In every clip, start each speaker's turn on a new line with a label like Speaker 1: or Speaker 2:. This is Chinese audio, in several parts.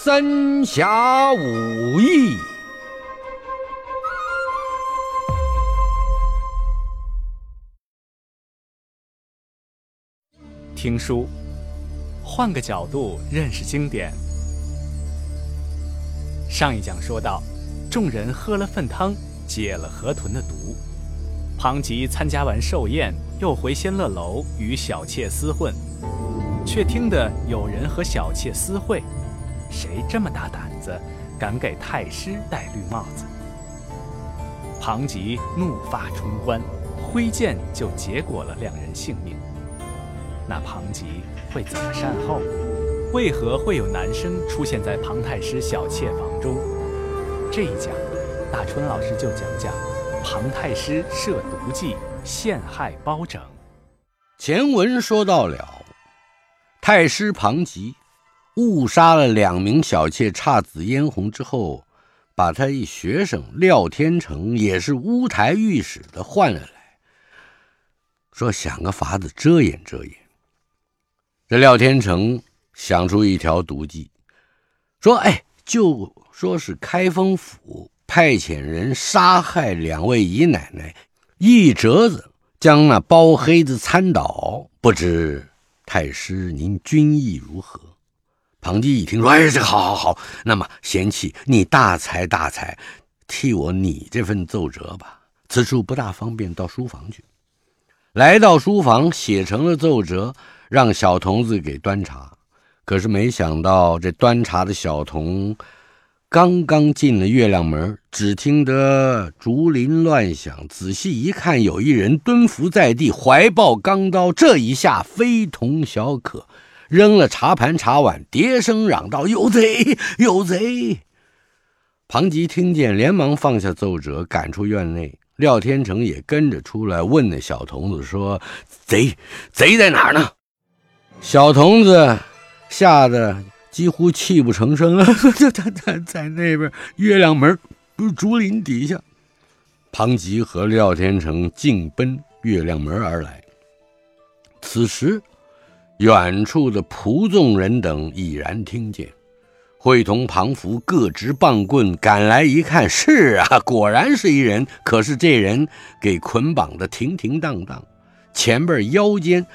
Speaker 1: 三侠五义。
Speaker 2: 听书，换个角度认识经典。上一讲说到，众人喝了粪汤，解了河豚的毒。庞吉参加完寿宴，又回仙乐楼与小妾厮混，却听得有人和小妾私会。谁这么大胆子，敢给太师戴绿帽子？庞吉怒发冲冠，挥剑就结果了两人性命。那庞吉会怎么善后？为何会有男生出现在庞太师小妾房中？这一讲，大春老师就讲讲。庞太师设毒计陷害包拯。
Speaker 1: 前文说到了，太师庞吉误杀了两名小妾姹紫嫣红之后，把他一学生廖天成，也是乌台御史的换了来，说想个法子遮掩遮掩。这廖天成想出一条毒计，说：“哎，就说是开封府。”派遣人杀害两位姨奶奶，一折子将那包黑子参倒。不知太师您军意如何？庞吉一听说，哎，这好好好。那么贤妻，你大才大才，替我拟这份奏折吧。此处不大方便，到书房去。来到书房，写成了奏折，让小童子给端茶。可是没想到，这端茶的小童。刚刚进了月亮门，只听得竹林乱响。仔细一看，有一人蹲伏在地，怀抱钢刀。这一下非同小可，扔了茶盘茶碗，叠声嚷道：“有贼！有贼！”庞吉听见，连忙放下奏折，赶出院内。廖天成也跟着出来，问那小童子说：“贼，贼在哪儿呢？”小童子吓得。几乎泣不成声了。他他他在那边月亮门竹林底下。庞吉和廖天成径奔月亮门而来。此时，远处的仆纵人等已然听见，会同庞福各执棒棍赶来一看，是啊，果然是一人。可是这人给捆绑的停停当当，前边腰间。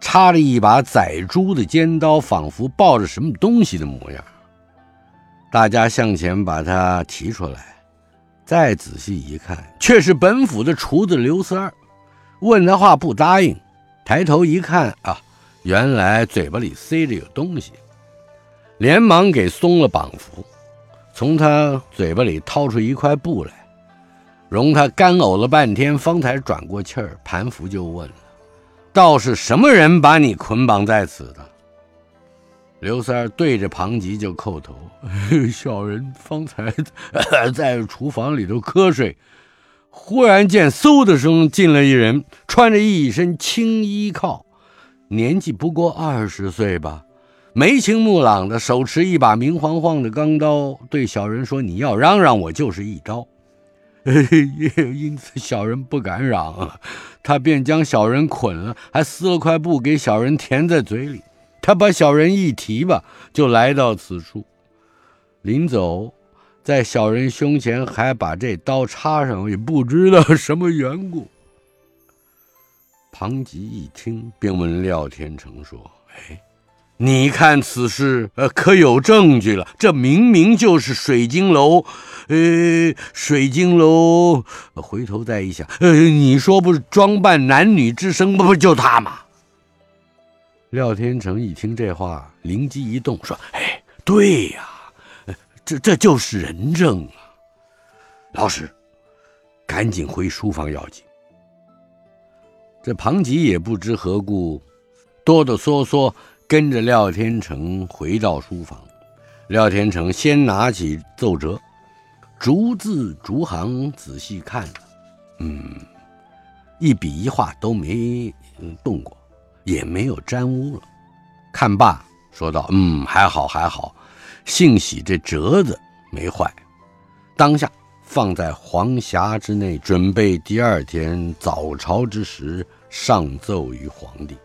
Speaker 1: 插着一把宰猪的尖刀，仿佛抱着什么东西的模样。大家向前把他提出来，再仔细一看，却是本府的厨子刘三儿。问他话不答应，抬头一看啊，原来嘴巴里塞着有东西，连忙给松了绑缚，从他嘴巴里掏出一块布来，容他干呕了半天，方才转过气儿。盘福就问了。倒是什么人把你捆绑在此的？刘三儿对着庞吉就叩头：“ 小人方才在厨房里头瞌睡，忽然见嗖的声进来一人，穿着一身青衣靠，年纪不过二十岁吧，眉清目朗的，手持一把明晃晃的钢刀，对小人说：‘你要嚷嚷，我就是一刀。’因此小人不敢嚷。”他便将小人捆了，还撕了块布给小人填在嘴里。他把小人一提吧，就来到此处。临走，在小人胸前还把这刀插上，也不知道什么缘故。庞吉一听，便问廖天成说：“哎。”你看此事，呃，可有证据了？这明明就是水晶楼，呃，水晶楼。回头再一想，呃，你说不是装扮男女之声，不不就他吗？廖天成一听这话，灵机一动，说：“哎，对呀，这这就是人证啊！老师，赶紧回书房要紧。”这庞吉也不知何故，哆哆嗦嗦。跟着廖天成回到书房，廖天成先拿起奏折，逐字逐行仔细看，嗯，一笔一画都没动过，也没有沾污了。看罢，说道：“嗯，还好还好，幸喜这折子没坏。”当下放在黄匣之内，准备第二天早朝之时上奏于皇帝。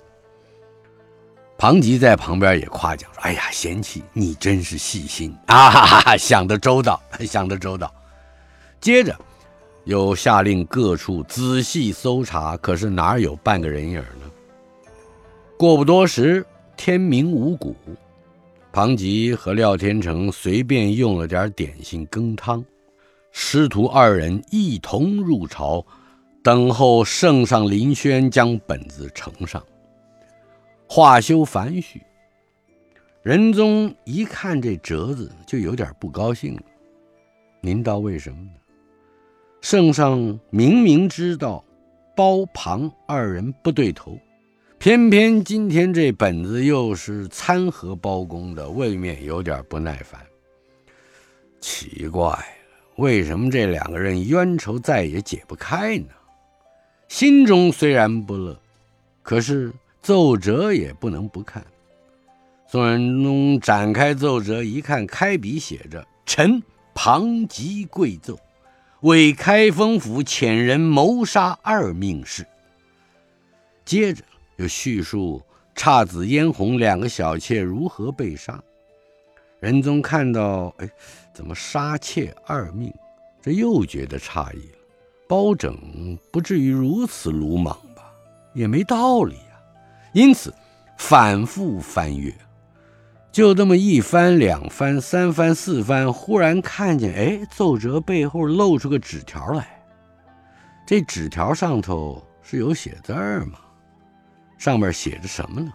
Speaker 1: 庞吉在旁边也夸奖说：“哎呀，贤妻，你真是细心 啊！哈哈哈，想得周到，想得周到。”接着又下令各处仔细搜查，可是哪有半个人影呢？过不多时，天明无谷，庞吉和廖天成随便用了点点心羹汤，师徒二人一同入朝，等候圣上林轩将本子呈上。话休繁叙，仁宗一看这折子，就有点不高兴了。您道为什么呢？圣上明明知道包庞二人不对头，偏偏今天这本子又是参合包公的，未免有点不耐烦。奇怪，为什么这两个人冤仇再也解不开呢？心中虽然不乐，可是。奏折也不能不看。宋仁宗展开奏折一看，开笔写着：“臣庞吉贵奏，为开封府遣人谋杀二命事。”接着又叙述姹紫嫣红两个小妾如何被杀。仁宗看到，哎，怎么杀妾二命？这又觉得诧异了。包拯不至于如此鲁莽吧？也没道理。因此，反复翻阅，就这么一翻、两翻、三翻、四翻，忽然看见，哎，奏折背后露出个纸条来。这纸条上头是有写字儿吗？上面写着什么呢？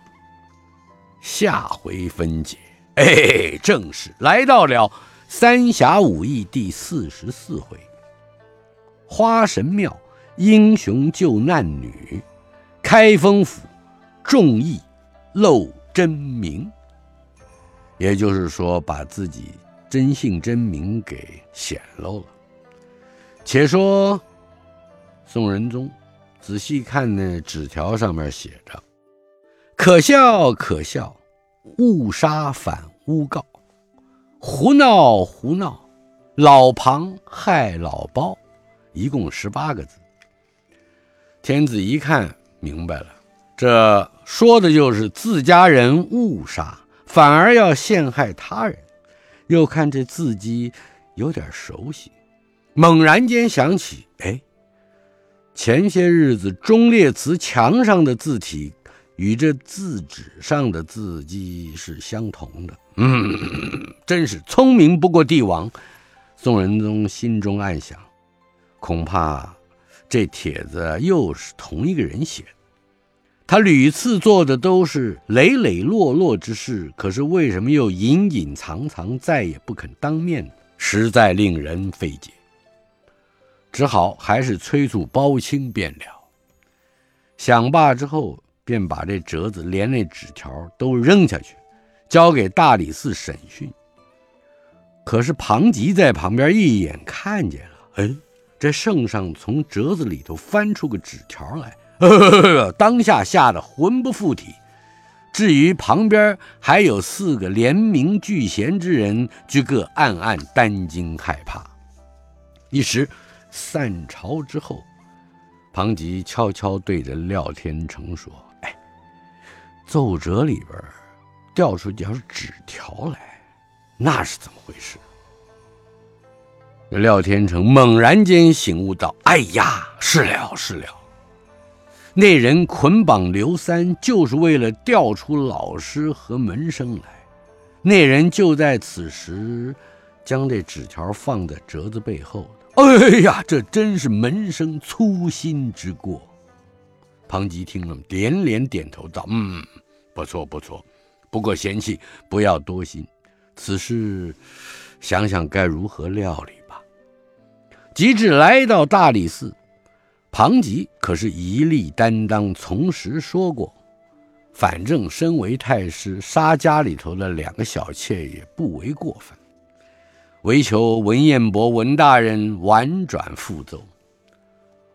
Speaker 1: 下回分解。哎，正是来到了 三侠五义第四十四回，花神庙英雄救难女，开封府。众义露真名，也就是说，把自己真姓真名给显露了。且说宋仁宗仔细看那纸条，上面写着：“可笑可笑，误杀反诬告，胡闹胡闹，老庞害老包。”一共十八个字。天子一看明白了。这说的就是自家人误杀，反而要陷害他人。又看这字迹有点熟悉，猛然间想起，哎，前些日子忠烈祠墙上的字体与这字纸上的字迹是相同的。嗯，真是聪明不过帝王。宋仁宗心中暗想，恐怕这帖子又是同一个人写的。他屡次做的都是磊磊落落之事，可是为什么又隐隐藏藏，再也不肯当面？实在令人费解。只好还是催促包青便了。想罢之后，便把这折子连那纸条都扔下去，交给大理寺审讯。可是庞吉在旁边一眼看见了，哎，这圣上从折子里头翻出个纸条来。呵呵呵当下吓得魂不附体，至于旁边还有四个联名聚贤之人，俱各暗暗担惊害怕。一时散朝之后，庞吉悄悄对着廖天成说：“哎，奏折里边掉出条纸条来，那是怎么回事？”廖天成猛然间醒悟道：“哎呀，是了，是了。”那人捆绑刘三，就是为了调出老师和门生来。那人就在此时，将这纸条放在折子背后的。哎呀，这真是门生粗心之过。庞吉听了，连连点头道：“嗯，不错不错。不过嫌弃不要多心，此事想想该如何料理吧。”及至来到大理寺。庞吉可是一力担当，从实说过，反正身为太师，杀家里头的两个小妾也不为过分，唯求文彦博文大人婉转复奏。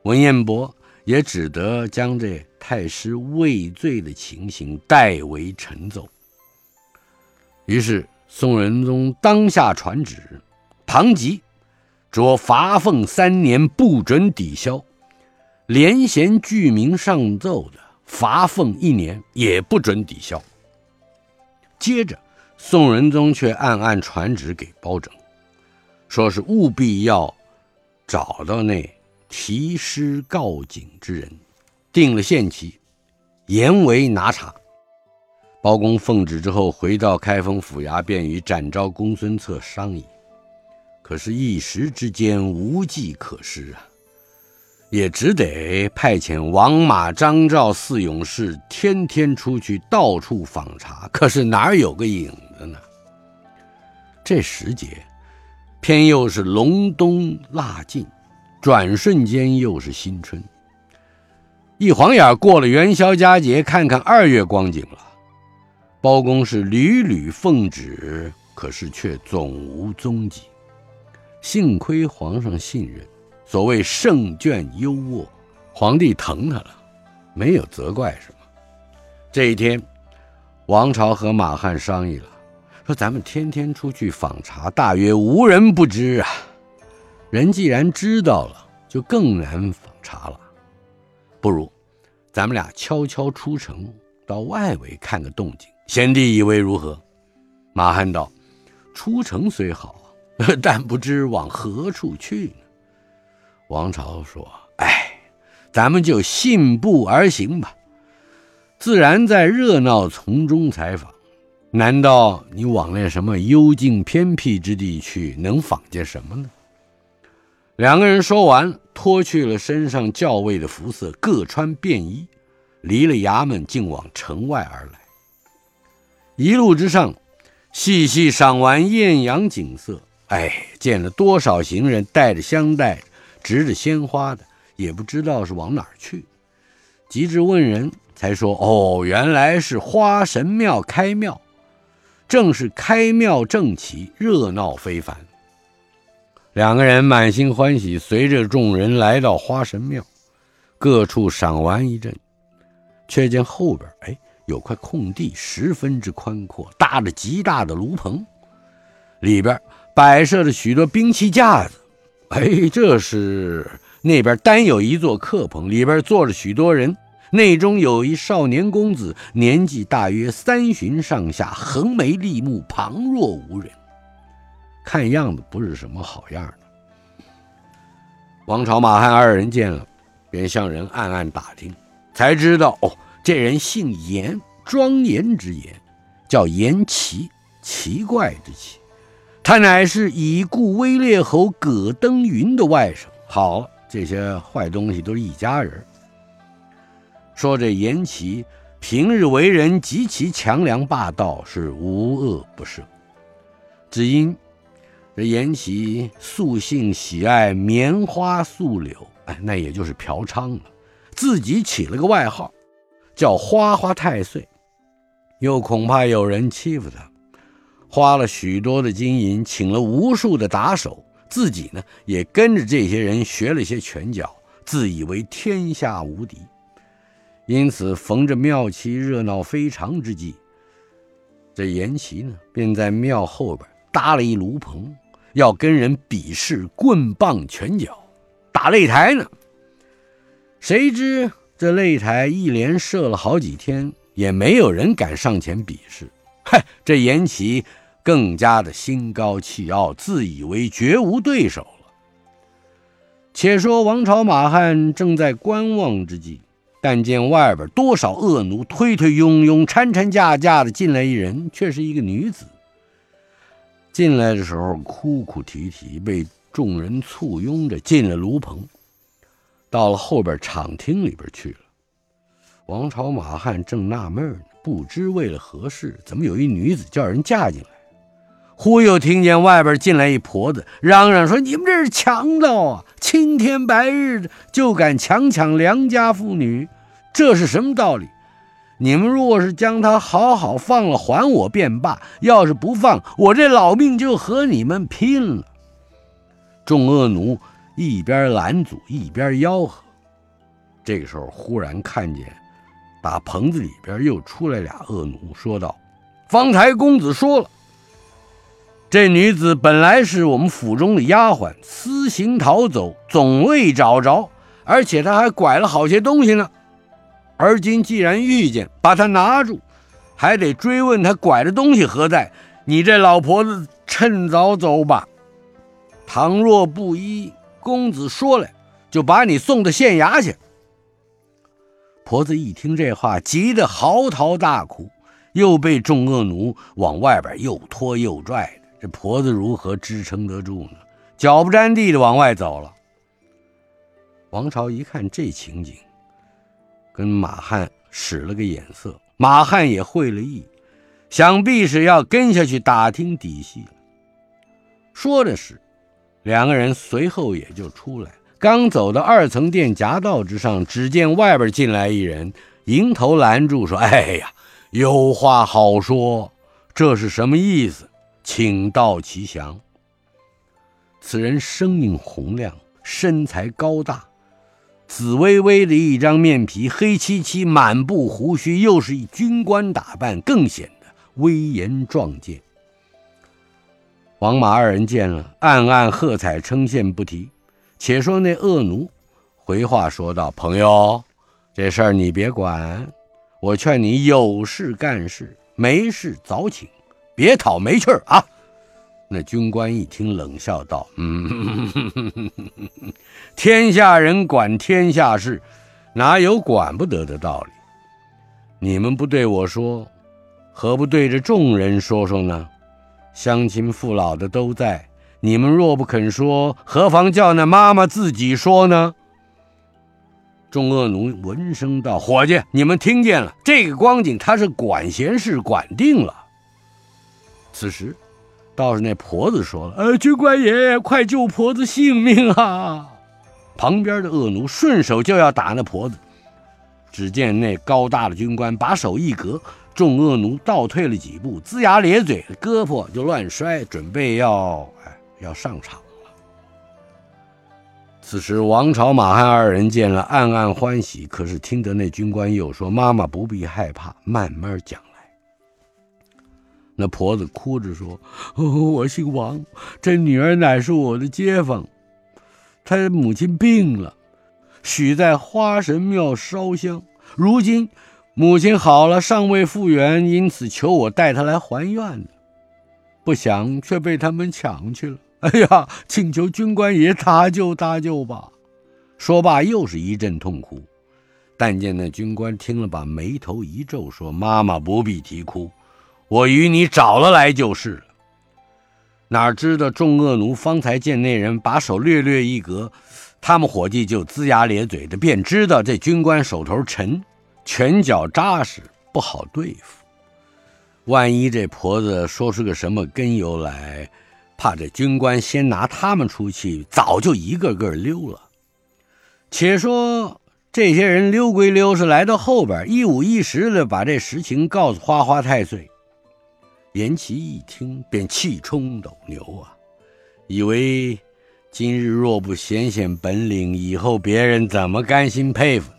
Speaker 1: 文彦博也只得将这太师畏罪的情形代为陈奏。于是宋仁宗当下传旨，庞吉着罚俸三年，不准抵消。连衔具名上奏的，罚俸一年，也不准抵消。接着，宋仁宗却暗暗传旨给包拯，说是务必要找到那提诗告警之人，定了限期，严为拿查。包公奉旨之后，回到开封府衙，便与展昭、公孙策商议。可是，一时之间无计可施啊。也只得派遣王马、张赵四勇士天天出去到处访查，可是哪儿有个影子呢？这时节，偏又是隆冬腊尽，转瞬间又是新春。一晃眼过了元宵佳节，看看二月光景了。包公是屡屡奉旨，可是却总无踪迹。幸亏皇上信任。所谓胜券优渥，皇帝疼他了，没有责怪什么。这一天，王朝和马汉商议了，说咱们天天出去访查，大约无人不知啊。人既然知道了，就更难访查了。不如，咱们俩悄悄出城，到外围看个动静。贤弟以为如何？马汉道：出城虽好，但不知往何处去呢。王朝说：“哎，咱们就信步而行吧。自然在热闹丛中采访，难道你往那什么幽静偏僻之地去，能访见什么呢？”两个人说完，脱去了身上校尉的服色，各穿便衣，离了衙门，竟往城外而来。一路之上，细细赏完艳阳景色，哎，见了多少行人带着香袋。执着鲜花的也不知道是往哪儿去，急至问人，才说：“哦，原来是花神庙开庙，正是开庙正起，热闹非凡。”两个人满心欢喜，随着众人来到花神庙，各处赏玩一阵，却见后边哎有块空地，十分之宽阔，搭着极大的炉棚，里边摆设着许多兵器架子。哎，这是那边单有一座客棚，里边坐着许多人，内中有一少年公子，年纪大约三旬上下，横眉立目，旁若无人，看样子不是什么好样的。王朝、马汉二人见了，便向人暗暗打听，才知道哦，这人姓严，庄严之严，叫严奇，奇怪之奇。他乃是已故威烈侯葛登云的外甥。好，这些坏东西都是一家人。说这严琦平日为人极其强梁霸道，是无恶不赦。只因这严琦素性喜爱棉花素柳，哎，那也就是嫖娼了，自己起了个外号，叫花花太岁，又恐怕有人欺负他。花了许多的金银，请了无数的打手，自己呢也跟着这些人学了些拳脚，自以为天下无敌。因此，逢着庙期热闹非常之际，这严琦呢便在庙后边搭了一炉棚，要跟人比试棍棒拳脚，打擂台呢。谁知这擂台一连设了好几天，也没有人敢上前比试。嗨，这严琦。更加的心高气傲，自以为绝无对手了。且说王朝马汉正在观望之际，但见外边多少恶奴推推拥拥、搀搀架架的进来一人，却是一个女子。进来的时候哭哭啼啼，被众人簇拥着进了炉棚，到了后边场厅里边去了。王朝马汉正纳闷呢，不知为了何事，怎么有一女子叫人嫁进来。忽又听见外边进来一婆子，嚷嚷说：“你们这是强盗啊！青天白日的就敢强抢良家妇女，这是什么道理？你们若是将她好好放了，还我便罢；要是不放，我这老命就和你们拼了！”众恶奴一边拦阻，一边吆喝。这个时候，忽然看见打棚子里边又出来俩恶奴，说道：“方才公子说了。”这女子本来是我们府中的丫鬟，私行逃走，总未找着，而且她还拐了好些东西呢。而今既然遇见，把她拿住，还得追问她拐的东西何在。你这老婆子，趁早走吧。倘若不依公子说来，就把你送到县衙去。婆子一听这话，急得嚎啕大哭，又被众恶奴往外边又拖又拽的。这婆子如何支撑得住呢？脚不沾地的往外走了。王朝一看这情景，跟马汉使了个眼色，马汉也会了意，想必是要跟下去打听底细了。说的是，两个人随后也就出来，刚走到二层殿夹道之上，只见外边进来一人，迎头拦住说：“哎呀，有话好说，这是什么意思？请道其详。”此人声音洪亮，身材高大。紫微微的一张面皮，黑漆漆，满布胡须，又是一军官打扮，更显得威严壮健。王马二人见了，暗暗喝彩称羡不提。且说那恶奴回话说道：“朋友，这事儿你别管，我劝你有事干事，没事早请，别讨没趣儿啊。”那军官一听，冷笑道：“嗯，天下人管天下事，哪有管不得的道理？你们不对我说，何不对着众人说说呢？乡亲父老的都在，你们若不肯说，何妨叫那妈妈自己说呢？”众恶奴闻声道：“伙计，你们听见了？这个光景，他是管闲事，管定了。”此时。倒是那婆子说了：“呃，军官爷爷，快救婆子性命啊！”旁边的恶奴顺手就要打那婆子，只见那高大的军官把手一隔，众恶奴倒退了几步，龇牙咧嘴，胳膊就乱摔，准备要哎要上场了。此时王朝、马汉二人见了，暗暗欢喜。可是听得那军官又说：“妈妈不必害怕，慢慢讲来。”那婆子哭着说：“ 我姓王，这女儿乃是我的街坊，她母亲病了，许在花神庙烧香。如今母亲好了，尚未复原，因此求我带她来还愿。不想却被他们抢去了。哎呀，请求军官爷搭救搭救吧！”说罢，又是一阵痛哭。但见那军官听了，把眉头一皱，说：“妈妈不必啼哭。”我与你找了来就是了。哪知道众恶奴方才见那人把手略略一隔，他们伙计就龇牙咧嘴的，便知道这军官手头沉，拳脚扎实，不好对付。万一这婆子说出个什么根由来，怕这军官先拿他们出气，早就一个个溜了。且说这些人溜归溜，是来到后边一五一十的把这实情告诉花花太岁。严琦一听，便气冲斗牛啊，以为今日若不显显本领，以后别人怎么甘心佩服？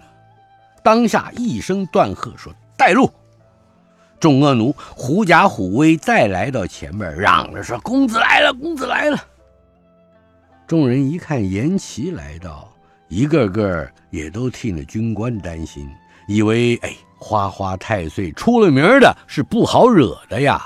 Speaker 1: 当下一声断喝，说：“带路！”众恶奴狐假虎威，再来到前面，嚷着说：“公子来了，公子来了！”众人一看严琦来到，一个个也都替那军官担心，以为：“哎，花花太岁出了名的是不好惹的呀。”